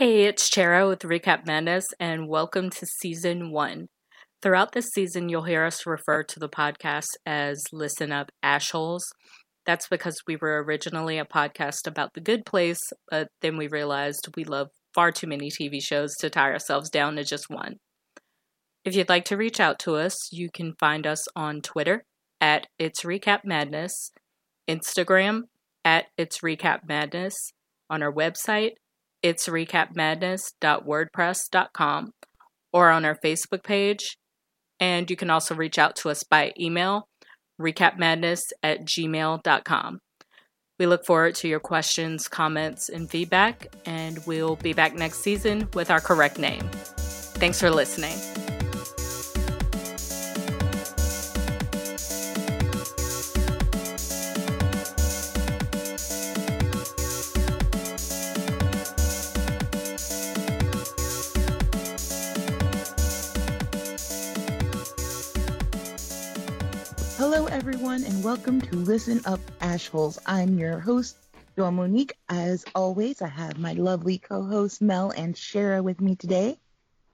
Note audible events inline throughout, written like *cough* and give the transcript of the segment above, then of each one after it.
Hey, it's Chera with Recap Madness, and welcome to season one. Throughout this season, you'll hear us refer to the podcast as Listen Up Ashholes. That's because we were originally a podcast about the good place, but then we realized we love far too many TV shows to tie ourselves down to just one. If you'd like to reach out to us, you can find us on Twitter at It's Recap Madness, Instagram at It's Recap Madness, on our website, it's recapmadness.wordpress.com, or on our Facebook page. And you can also reach out to us by email, recapmadness at gmail.com. We look forward to your questions, comments, and feedback, and we'll be back next season with our correct name. Thanks for listening. Everyone, and welcome to Listen Up Ashholes. I'm your host, Joelle Monique. As always, I have my lovely co-hosts Mel and Shara, with me today,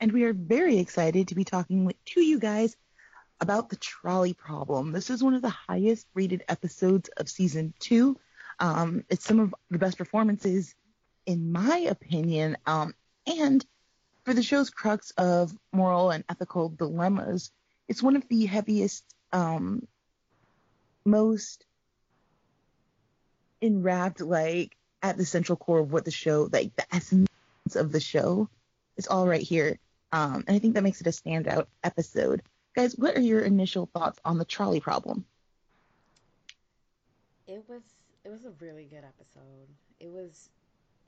and we are very excited to be talking with, to you guys about the trolley problem. This is one of the highest rated episodes of season two. Um, it's some of the best performances, in my opinion, um, and for the show's crux of moral and ethical dilemmas, it's one of the heaviest um, most enwrapped like at the central core of what the show like the essence of the show is all right here. Um and i think that makes it a standout episode. Guys what are your initial thoughts on the trolley problem? It was it was a really good episode. It was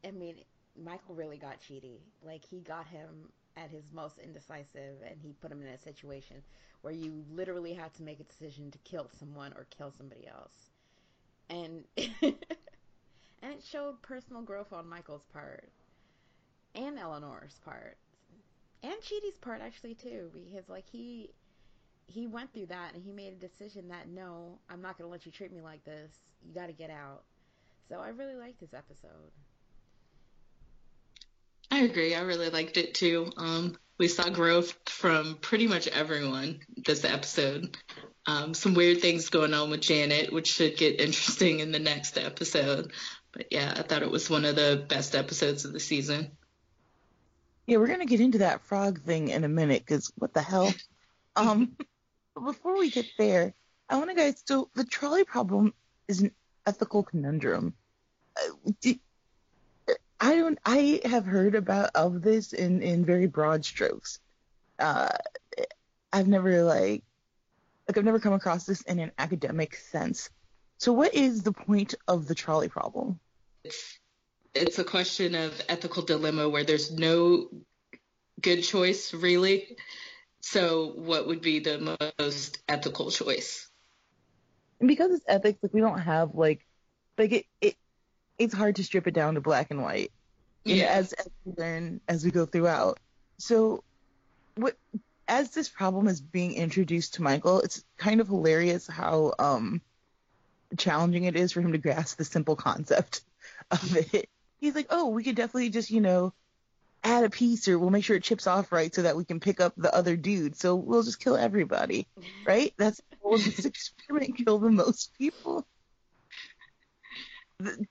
i mean michael really got Chidi. Like he got him at his most indecisive and he put him in a situation where you literally had to make a decision to kill someone or kill somebody else. And *laughs* and it showed personal growth on Michael's part and Eleanor's part and Chidi's part actually too because like he he went through that and he made a decision that no, I'm not going to let you treat me like this. You got to get out. So I really liked this episode. I agree. I really liked it too. Um, we saw growth from pretty much everyone this episode. Um, some weird things going on with Janet, which should get *laughs* interesting in the next episode. But yeah, I thought it was one of the best episodes of the season. Yeah, we're gonna get into that frog thing in a minute because what the hell? *laughs* um, but before we get there, I want to guys. So the trolley problem is an ethical conundrum. Uh, I don't. I have heard about of this in in very broad strokes. Uh, I've never like like I've never come across this in an academic sense. So, what is the point of the trolley problem? It's it's a question of ethical dilemma where there's no good choice really. So, what would be the most ethical choice? And because it's ethics, like we don't have like like it, it it's hard to strip it down to black and white. Yeah. As, as we learn as we go throughout. So, what as this problem is being introduced to Michael, it's kind of hilarious how um challenging it is for him to grasp the simple concept *laughs* of it. He's like, "Oh, we could definitely just, you know, add a piece or we'll make sure it chips off right so that we can pick up the other dude. So we'll just kill everybody." *laughs* Right? That's well, this *laughs* experiment kill the most people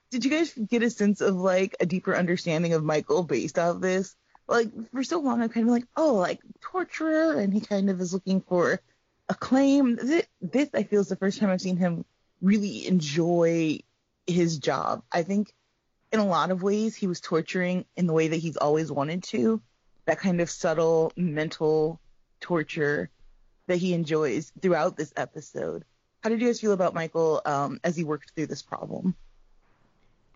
did you guys get a sense of like a deeper understanding of Michael based off this? Like for so long, I'm kind of like, oh, like torturer, and he kind of is looking for acclaim. This, this I feel is the first time I've seen him really enjoy his job. I think in a lot of ways he was torturing in the way that he's always wanted to. That kind of subtle mental torture that he enjoys throughout this episode. How did you guys feel about Michael um, as he worked through this problem?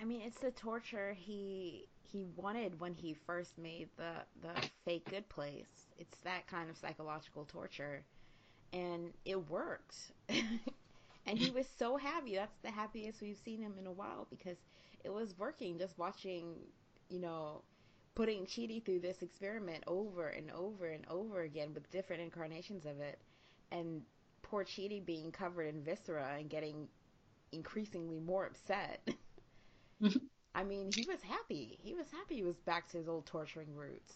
I mean, it's the torture he he wanted when he first made the the fake good place. It's that kind of psychological torture, and it worked. *laughs* and he was so happy. That's the happiest we've seen him in a while because it was working. Just watching, you know, putting Chidi through this experiment over and over and over again with different incarnations of it, and poor Chidi being covered in viscera and getting increasingly more upset. *laughs* I mean, he was happy. He was happy he was back to his old torturing roots.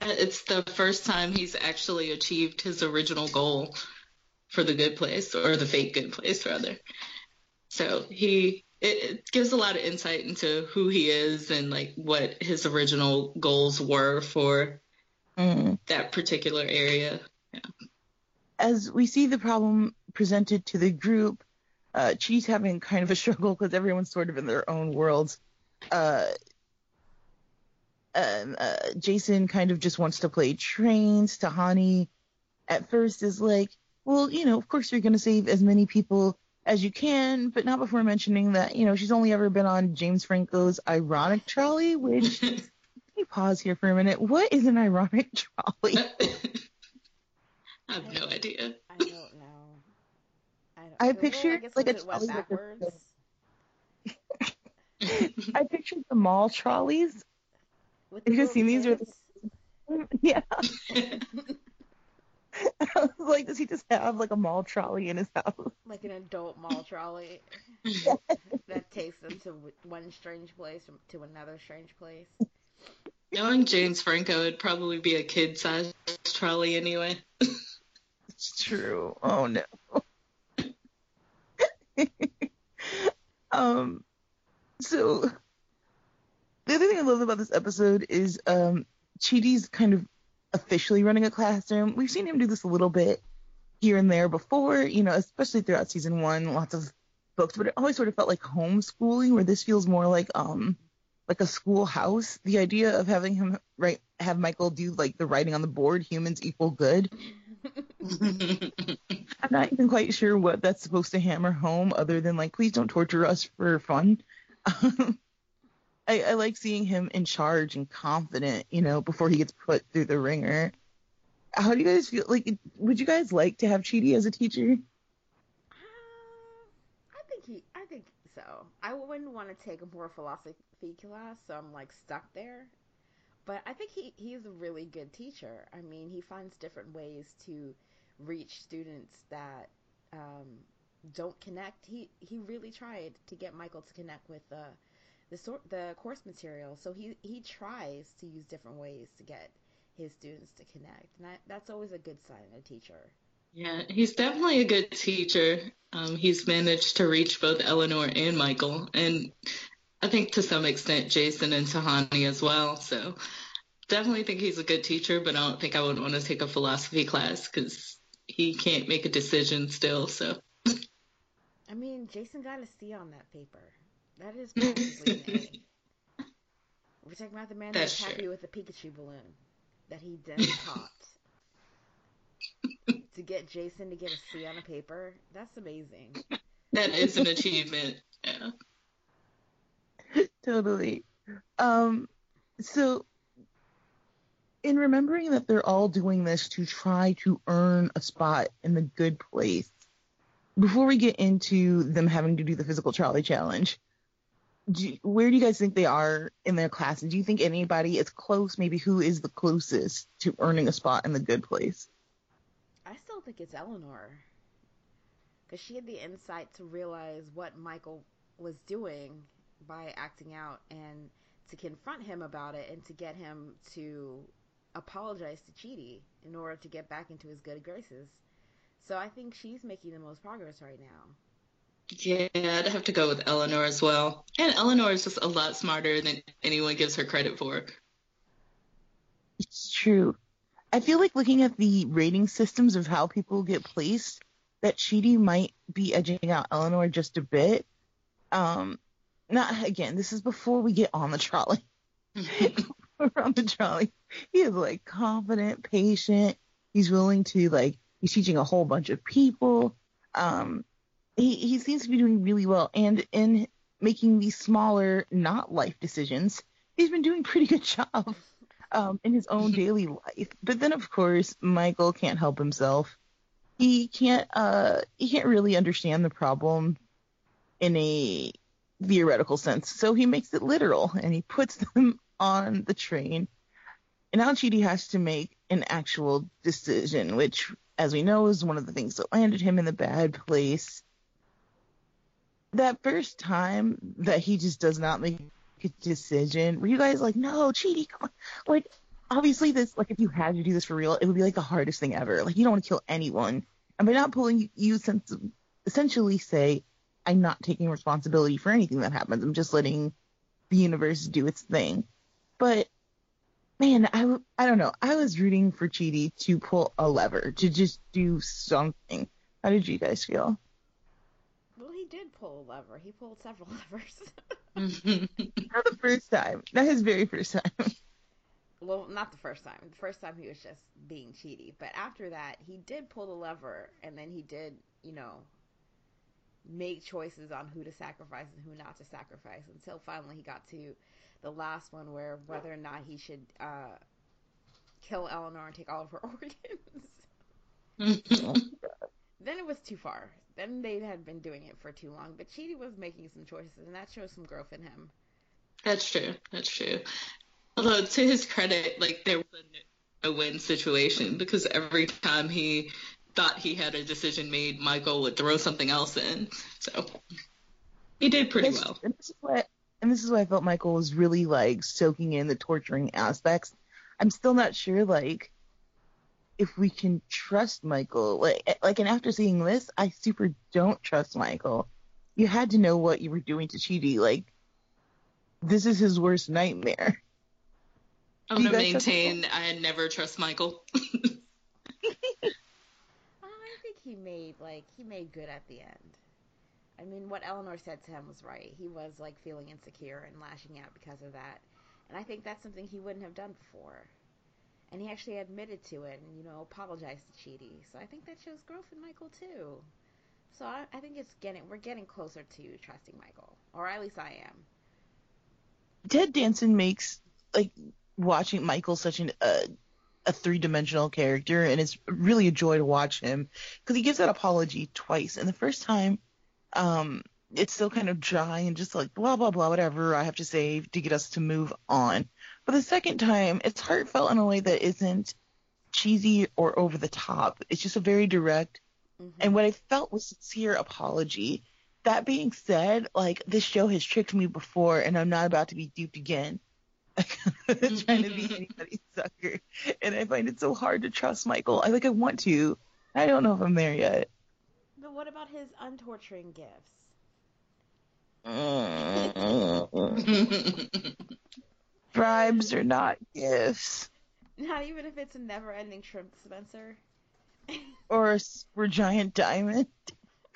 It's the first time he's actually achieved his original goal for the good place, or the fake good place, rather. So he it, it, gives a lot of insight into who he is and like what his original goals were for mm. that particular area. Yeah. As we see the problem presented to the group, uh, Chidi's having kind of a *laughs* struggle because everyone's sort of in their own worlds. Uh, um, uh, Jason kind of just wants to play trains. Tahani at first is like, well, you know, of course you're going to save as many people as you can, but not before mentioning that, you know, she's only ever been on James Franco's ironic trolley, which *laughs* let me pause here for a minute. What is an ironic trolley? *laughs* I have no idea. I don't know. I, don't, I pictured I like a trolley. *laughs* I pictured the mall trolleys. Have you seen these? Are the... *laughs* yeah. *laughs* I was like, does he just have like a mall trolley in his house? Like an adult mall trolley that takes them to one strange place to another strange place. Knowing James Franco, it'd probably be a kid-sized trolley anyway. it's true. Oh no. Um. So the other thing I love about this episode is um Chidi's kind of officially running a classroom. We've seen him do this a little bit here and there before, you know, especially throughout season one, lots of books, but it always sort of felt like homeschooling where this feels more like um like a schoolhouse. The idea of having him write have Michael do like the writing on the board, humans equal good. *laughs* I'm not even quite sure what that's supposed to hammer home other than like please don't torture us for fun. *laughs* I, I like seeing him in charge and confident, you know, before he gets put through the ringer. How do you guys feel? Like, would you guys like to have Chidi as a teacher? Uh, I think he. I think so. I wouldn't want to take a more philosophy class, so I'm like stuck there. But I think he he's a really good teacher. I mean, he finds different ways to reach students that um, don't connect. He he really tried to get Michael to connect with uh, the sort the course material. So he he tries to use different ways to get his students to connect, and that, that's always a good sign in a teacher. Yeah, he's definitely a good teacher. Um, he's managed to reach both Eleanor and Michael, and I think to some extent Jason and Tahani as well. So definitely think he's a good teacher, but I don't think I would want to take a philosophy class because he can't make a decision still. So. I mean, Jason got a C on that paper. That is *laughs* A. We're talking about the man that's happy with the Pikachu balloon that he then *laughs* taught. to get Jason to get a C on a paper, that's amazing. That is an achievement. Totally. Um, so, in remembering that they're all doing this to try to earn a spot in the good place, before we get into them having to do the physical trolley challenge, do, where do you guys think they are in their class? do you think anybody is close? Maybe who is the closest to earning a spot in the good place? I still think it's Eleanor. Because she had the insight to realize what Michael was doing by acting out and to confront him about it and to get him to apologize to Chidi in order to get back into his good graces. So I think she's making the most progress right now. Yeah, I'd have to go with Eleanor as well. And Eleanor is just a lot smarter than anyone gives her credit for. It's true. I feel like looking at the rating systems of how people get placed, that Chidi might be edging out Eleanor just a bit. Um, not again. This is before we get on the trolley. *laughs* We're on the trolley. He is like confident, patient. He's willing to like. He's teaching a whole bunch of people. Um, he, he seems to be doing really well. And in making these smaller, not life decisions, he's been doing a pretty good job um, in his own *laughs* daily life. But then, of course, Michael can't help himself. He can't. Uh, he can't really understand the problem in a theoretical sense, so he makes it literal and he puts them *laughs* on the train. And now Chidi has to make an actual decision, which, as we know, is one of the things that landed him in the bad place that first time that he just does not make a decision, were you guys like, no, Chidi, come on. Like, obviously this, like, if you had to do this for real, it would be like the hardest thing ever. Like, you don't want to kill anyone. And by not pulling you, essentially say, I'm not taking responsibility for anything that happens. I'm just letting the universe do its thing. But man, I, I don't know. I was rooting for Chidi to pull a lever, to just do something. How did you guys feel? Well, he did pull a lever. He pulled several *laughs* levers. *laughs* not the first time. Not his very first time. well, not the first time. The first time he was just being Chidi. But after that, he did pull the lever, and then he did, you know, make choices on who to sacrifice and who not to sacrifice until finally he got to the last one where whether or not he should uh, kill Eleanor and take all of her *laughs* organs. *laughs* then it was too far. Then they had been doing it for too long. But Chidi was making some choices, and that shows some growth in him. That's true. That's true. Although to his credit, like there was a win situation because every time he thought he had a decision made, Michael would throw something else in. So he did pretty well. And this, is why, and this is why I felt Michael was really like soaking in the torturing aspects. I'm still not sure like if we can trust Michael. Like eh, like and after seeing this, I super don't trust Michael. You had to know what you were doing to Chidi. Like this is his worst nightmare. I'm gonna maintain I never trust Michael. *laughs* he made like he made good at the end. I mean, what Eleanor said to him was right. He was like feeling insecure and lashing out because of that, and I think that's something he wouldn't have done before. And he actually admitted to it and you know apologized to Chidi. So I think that shows growth in Michael too. So I, I think it's getting we're getting closer to trusting Michael, or at least I am. Ted Danson makes like watching Michael such an uh, a three dimensional character, and it's really a joy to watch him because he gives that apology twice. And the first time, um, it's still kind of dry and just like blah blah blah whatever I have to say to get us to move on. But the second time, it's heartfelt in a way that isn't cheesy or over the top. It's just a very direct mm-hmm. and what I felt was sincere apology. That being said, like this show has tricked me before, and I'm not about to be duped again. *laughs* trying to be mm-hmm. anybody's sucker. And I find it so hard to trust Michael. I like I want to. I don't know if I'm there yet. But what about his untorturing gifts? *laughs* Bribes are not gifts. Not even if it's a never-ending shrimp Spencer. *laughs* or a super giant diamond.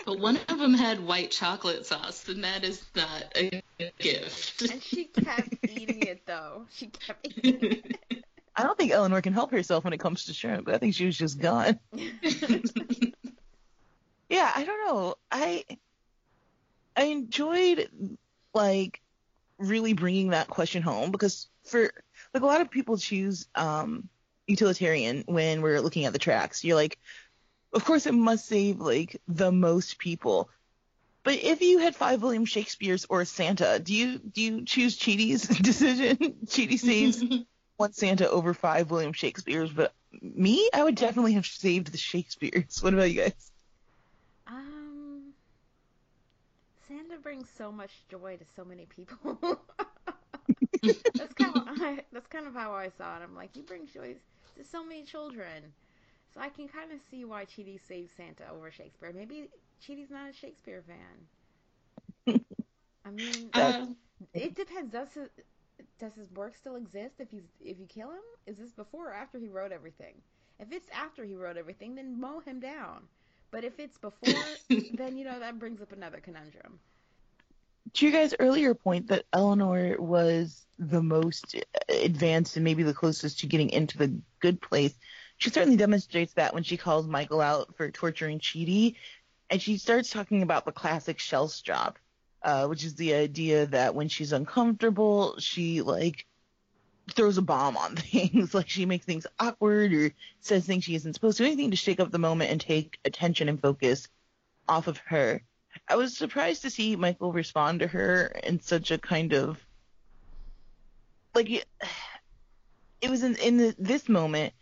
But one of them had white chocolate sauce, and that is not a *laughs* gift. And she kept eating it, though. She kept *laughs* eating it. I don't think Eleanor can help herself when it comes to shrimp. I think she was just gone. *laughs* yeah, I don't know. I I enjoyed like really bringing that question home because for like a lot of people choose um utilitarian when we're looking at the tracks. You're like, of course, it must save like the most people. But if you had five William Shakespeare's or Santa, do you do you choose Chidi's *laughs* decision? Chidi saves *laughs* one Santa over five William Shakespeare's, but me, I would definitely have saved the Shakespeare's. What about you guys? Um, Santa brings so much joy to so many people. *laughs* that's kind of I, that's kind of how I saw it. I'm like, he brings joy to so many children. So I can kind of see why Chidi saved Santa over Shakespeare. Maybe Chidi's not a Shakespeare fan. *laughs* I mean, uh, it depends. Does his, does his work still exist if he's if you kill him? Is this before or after he wrote everything? If it's after he wrote everything, then mow him down. But if it's before, *laughs* then you know that brings up another conundrum. To your guys' earlier point that Eleanor was the most advanced and maybe the closest to getting into the good place, she certainly demonstrates that when she calls Michael out for torturing Chidi, and she starts talking about the classic Shellstrop, uh, which is the idea that when she's uncomfortable, she like throws a bomb on *laughs* things, like she makes things awkward or says things she isn't supposed to, anything to shake up the moment and take attention and focus off of her. I was surprised to see Michael respond to her in such a kind of like it was in in the, this moment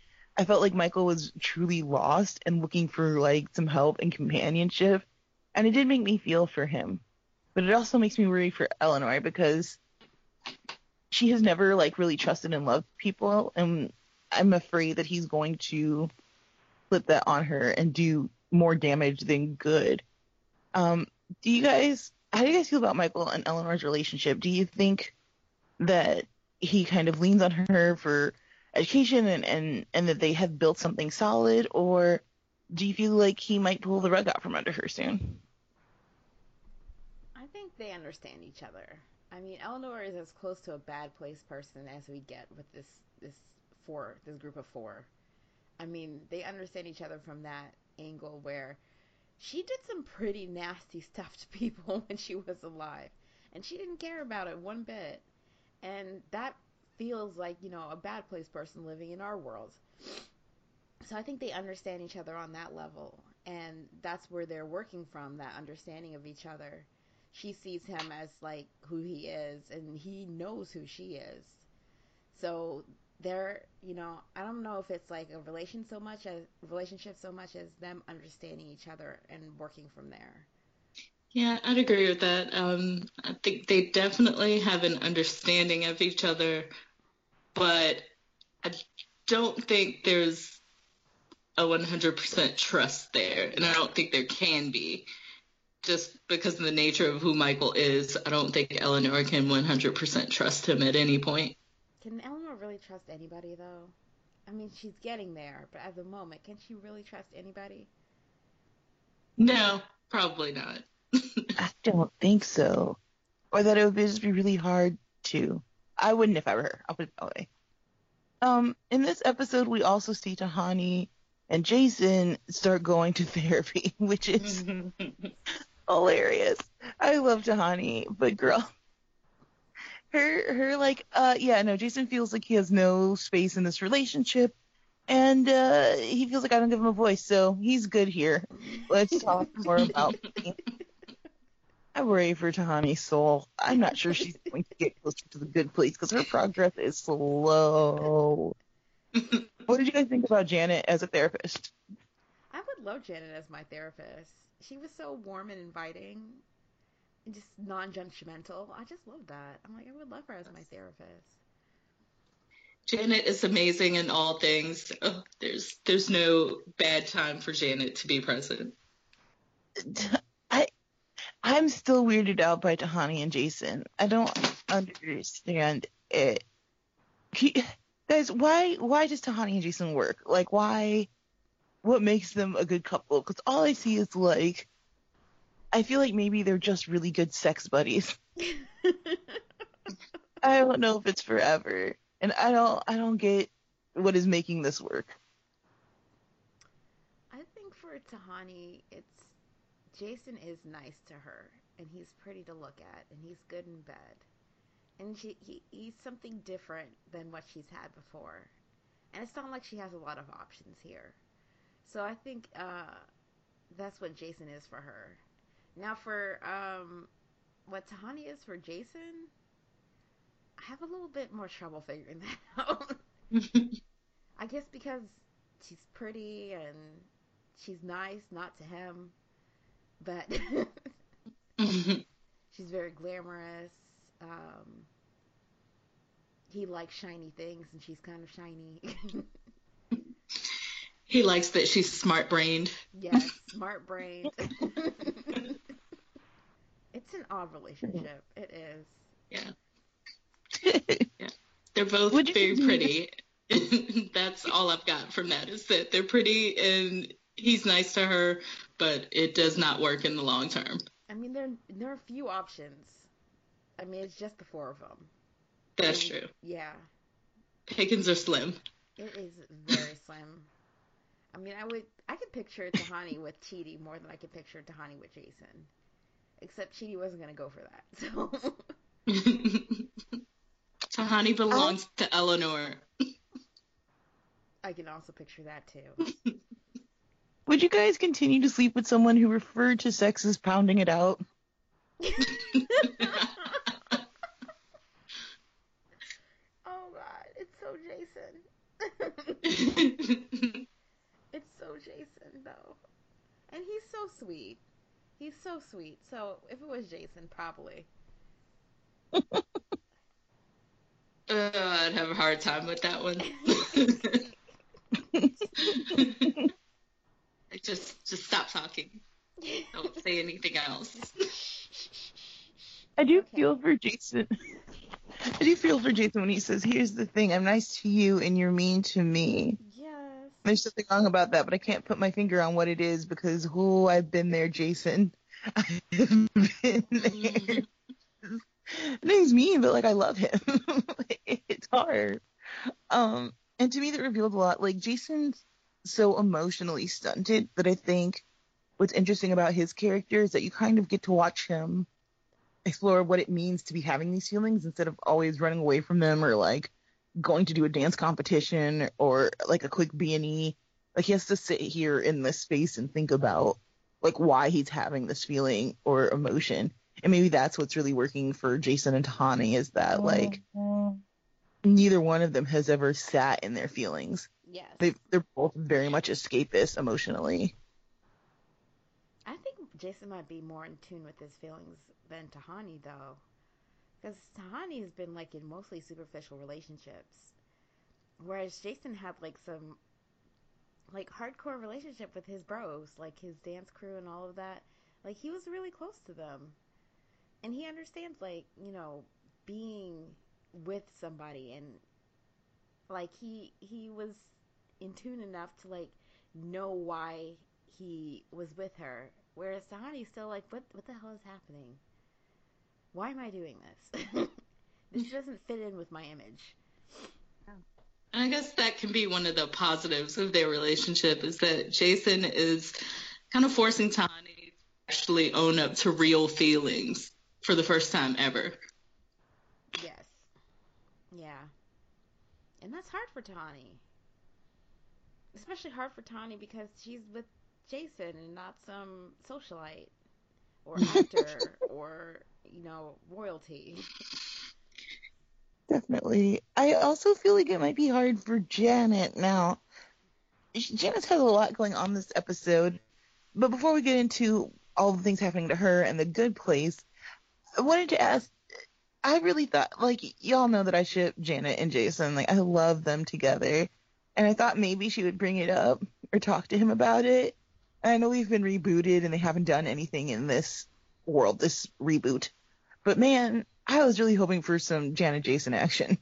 I felt like Michael was truly lost and looking for like some help and companionship, and it did make me feel for him. but it also makes me worry for Eleanor because she has never like really trusted and loved people, and I'm afraid that he's going to flip that on her and do more damage than good. Um, do you guys, how do you guys feel about Michael and Eleanor's relationship? Do you think that he kind of leans on her for education and, and, and that they have built something solid, or do you feel like he might pull the rug out from under her soon? I think they understand each other. I mean, Eleanor is as close to a bad place person as we get with this this four this group of four. I mean, they understand each other from that angle where she did some pretty nasty stuff to people *laughs* when she was alive, and she didn't care about it one bit. And that feels like you know a bad place person living in our world. So I think they understand each other on that level, and that's where they're working from that understanding of each other. She sees him as like who he is and he knows who she is. So they're you know i don't know if it's like a relation so much as relationship so much as them understanding each other and working from there. Yeah i'd agree with that. Um, i think they definitely have an understanding of each other but i don't think there's a 100% trust there and i don't think there can be just because of the nature of who Michael is, I don't think Eleanor can 100% trust him at any point. Can Eleanor really trust anybody, though? I mean, she's getting there, but at the moment, can she really trust anybody? No, probably not. *laughs* I don't think so. Or that it would just be really hard to. I wouldn't if I were her. I'll put it that way. Um, in this episode, we also see Tahani and Jason start going to *laughs* therapy, which is *laughs* hilarious. I love Tahani, but girl, her her like uh yeah no Jason feels like he has no space in this relationship, and uh he feels like I don't give him a voice, so he's good here. Let's talk more about *laughs* me. I worry for Tahani's soul. I'm not sure she's *laughs* going to get closer to the good place because her progress is slow. *laughs* what did you guys think about Janet as a therapist? I would love Janet as my therapist she was so warm and inviting and just non-judgmental. I just love that. I'm like, I would love her as my therapist. Janet is amazing in all things. Oh, there's there's no bad time for Janet to be present. *laughs* I'm still weirded out by Tahani and Jason. I don't understand it. He, guys, why why does Tahani and Jason work? Like why what makes them a good couple because all I see is like I feel like maybe they're just really good sex buddies. *laughs* I don't know if it's forever, and I don't I don't get what is making this work. I think for Tahani, it's Jason is nice to her, and he's pretty to look at, and he's good in bed, and she, he he's something different than what she's had before, and it's not like she has a lot of options here. So I think uh, that's what Jason is for her. Now for um, what Tahani is for Jason, I have a little bit more trouble *laughs* figuring that out. *laughs* I guess because she's pretty and she's nice, not to him, but *laughs* she's very glamorous. Um, he likes shiny things, and she's kind of shiny. He likes that she's smart brained. Yes, smart brained. *laughs* it's an odd relationship. It is. Yeah. *laughs* yeah. They're both very pretty. That's all I've got from that is that they're pretty and he's nice to her, but it does not work in the long term. I mean, there there are a few options. I mean, it's just the four of them. That's true. Yeah. Pickings are slim. It is very *laughs* slim. I mean, I would I could picture Tahani with Chidi more than I could picture Tahani with Jason. Except Chidi wasn't gonna go for that. *laughs* So *laughs* Tahani belongs I... to Eleanor. I can also picture that too. Would you guys continue to sleep with someone who referred to sex as pounding it out? *laughs* oh god, it's so Jason. *laughs* It's so Jason though. And he's so sweet. He's so sweet. So if it was Jason, probably. *laughs* Uh, I'd have a hard time with that one. Like just just stop talking. Don't say anything else. I do Okay. feel for Jason. I do feel for Jason when he says, "Here's the thing: I'm nice to you, and you're mean to me." Yes. There's something wrong about that, but I can't put my finger on what it is because oh, I've been there, Jason. *laughs* I've been there. Name's mean, but like I love him. *laughs* it's hard. Um, and to me that revealed a lot. Like Jason's so emotionally stunted that I think what's interesting about his character is that you kind of get to watch him explore what it means to be having these feelings instead of always running away from them or like going to do a dance competition or like a quick B and E. Like he has to sit here in this space and think about like why he's having this feeling or emotion. And maybe that's what's really working for Jason and Tahani is that like mm-hmm. neither one of them has ever sat in their feelings. Yes. They they're both very much escapist emotionally. I think Jason might be more in tune with his feelings than Tahani, though. Because Tahani's been like in mostly superficial relationships. Whereas Jason had like some like hardcore relationship with his bros, like his dance crew and all of that. Like he was really close to them. And he understands like, you know, being with somebody and like he he was in tune enough to like know why he was with her. Whereas Tahani's still like, what what the hell is happening? Why am I doing this? *laughs* this doesn't fit in with my image. And I guess that can be one of the positives of their relationship is that Jason is kind of forcing Tani to actually own up to real feelings for the first time ever. Yes. Yeah. And that's hard for Tani. Especially hard for Tani because she's with Jason and not some socialite or *laughs* actor or, you know, royalty. Definitely. I also feel like it might be hard for Janet now. Janet's had a lot going on this episode, but before we get into all the things happening to her and the good place, I wanted to ask. I really thought, like, y'all know that I ship Janet and Jason. Like, I love them together, and I thought maybe she would bring it up or talk to him about it. I know we've been rebooted and they haven't done anything in this world, this reboot, but man, I was really hoping for some Janet Jason action.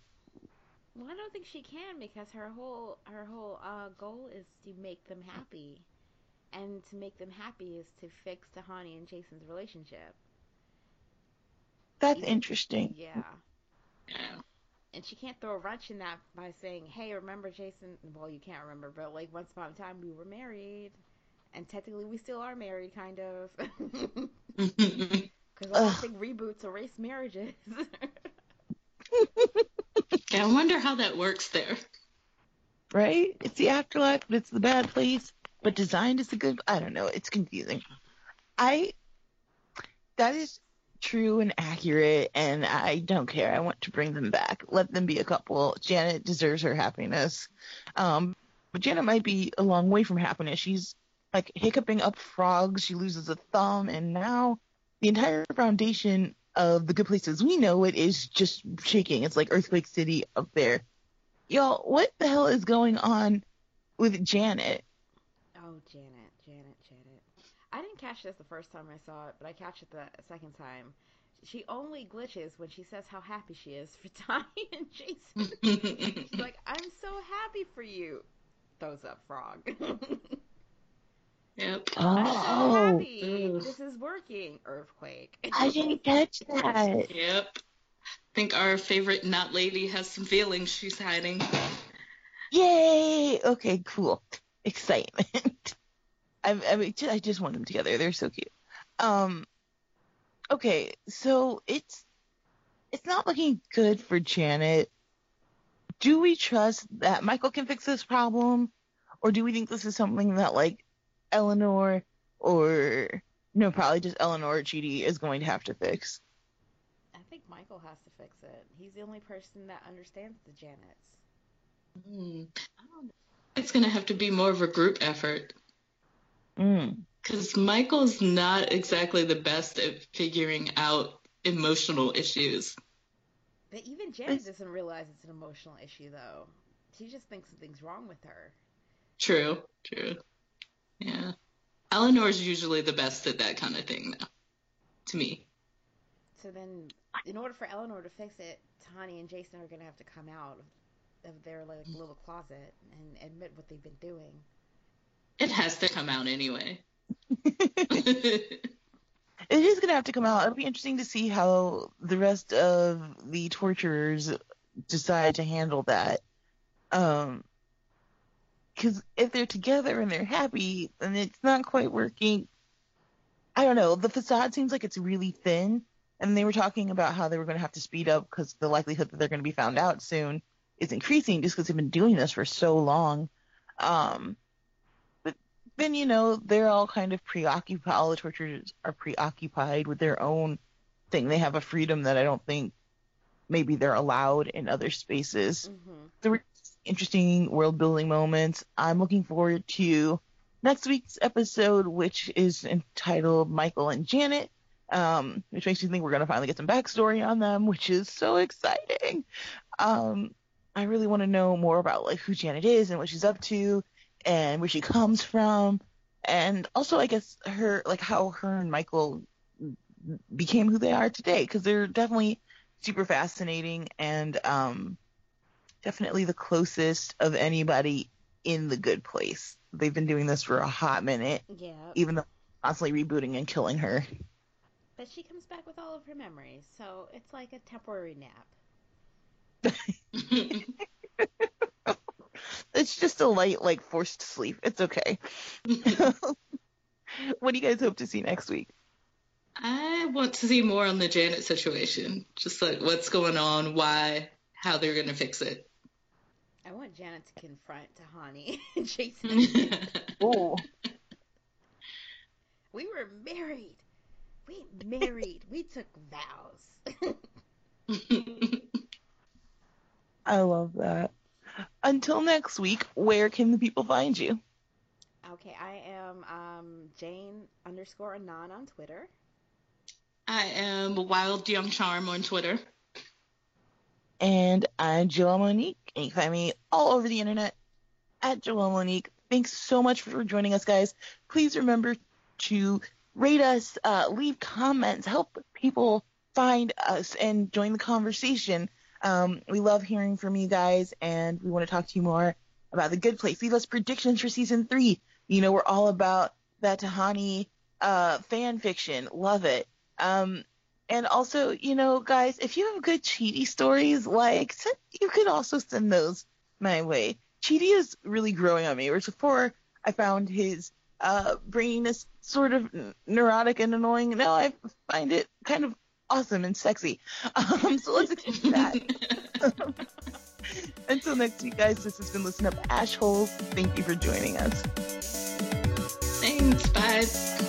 Well, I don't think she can because her whole her whole uh, goal is to make them happy, and to make them happy is to fix Tahani and Jason's relationship. That's Even- interesting. Yeah, Yeah. And she can't throw a wrench in that by saying, "Hey, remember Jason?" Well, you can't remember, but like once upon a time we were married, and technically we still are married, kind of. *laughs* Because I don't think reboots erase marriages. yeah, *laughs* I wonder how that works there. Right? It's the afterlife, but it's the bad place, but designed as a good. I don't know. It's confusing. I. That is true and accurate, and I don't care. I want to bring them back. Let them be a couple. Janet deserves her happiness. Um, but Janet might be a long way from happiness. She's like hiccuping up frogs. She loses a thumb, and now the entire foundation of the good places we know it is just shaking. It's like Earthquake City up there. Y'all, what the hell is going on with Janet? Oh, Janet, Janet, Janet. I didn't catch this the first time I saw it, but I catch it the second time. She only glitches when she says how happy she is for *laughs* Tiny and Jason. She's like, *laughs* I'm so happy for you. Throws up frog. yep. *laughs* I'm so Oh, happy. Ugh. This is working. Earthquake. I didn't catch that. Yep. I think our favorite not lady has some feelings she's hiding. Yay! Okay, cool. Excitement. I, I, mean, I just want them together. They're so cute. Um, okay, so it's it's not looking good for Janet. Do we trust that Michael can fix this problem, or do we think this is something that like Eleanor or no, probably just Eleanor or Chidi is going to have to fix? I think Michael has to fix it. He's the only person that understands the Janets. Hmm. I don't know. It's gonna have to be more of a group effort. Mm. Because Michael's not exactly the best at figuring out emotional issues. But even Janet doesn't realize it's an emotional issue, though. She just thinks something's wrong with her. True, true. Yeah. Eleanor's usually the best at that kind of thing, though, to me. So then, in order for Eleanor to fix it, Tahani and Jason are going to have to come out of, of their like little closet and admit what they've been doing. Has to come out anyway. *laughs* *laughs* it is going to have to come out. It'll be interesting to see how the rest of the torturers decide to handle that. Um, because if they're together and they're happy, then it's not quite working. I don't know. The facade seems like it's really thin, and they were talking about how they were going to have to speed up because the likelihood that they're going to be found out soon is increasing just because they've been doing this for so long. Um, then you know they're all kind of preoccupied. All the torturers are preoccupied with their own thing. They have a freedom that I don't think maybe they're allowed in other spaces. Mm-hmm. There were interesting world building moments. I'm looking forward to next week's episode, which is entitled Michael and Janet, um, which makes me think we're going to finally get some backstory on them, which is so exciting. Um, I really want to know more about like who Janet is and what she's up to and where she comes from. And also, I guess her, like how her and Michael became who they are today, because they're definitely super fascinating and, um, definitely the closest of anybody in the good place. They've been doing this for a hot minute, Yeah. even though constantly rebooting and killing her. But she comes back with all of her memories, so it's like a temporary nap. *laughs* *laughs* It's just a light, like forced sleep. It's okay. *laughs* what do you guys hope to see next week? I want to see more on the Janet situation. Just like what's going on, why, how they're going to fix it. I want Janet to confront Tahani *laughs* and Jason. *laughs* Oh, we were married. We married. we took vows. I love that. Until next week, where can the people find you? okay, I am um, Jane underscore Anon on Twitter. I am Wild Young Charm on Twitter. And I'm Joelle Monique. And you can find me all over the internet at Joelle Monique. Thanks so much for joining us, guys. Please remember to rate us, uh, leave comments, help people find us, and join the conversation. Um, we love hearing from you guys, and we want to talk to you more about the good place. Leave us predictions for season three. You know, we're all about that Tahani uh, fan fiction. Love it. Um, and also, you know, guys, if you have good Chidi stories, like you can also send those my way. Chidi is really growing on me. Whereas before, I found his uh, brainess sort of neurotic and annoying. Now I find it kind of awesome and sexy. Um, so let's explore that. *laughs* Until next week, guys, this has been Listen Up Ashholes. Thank you for joining us. Thanks. Bye.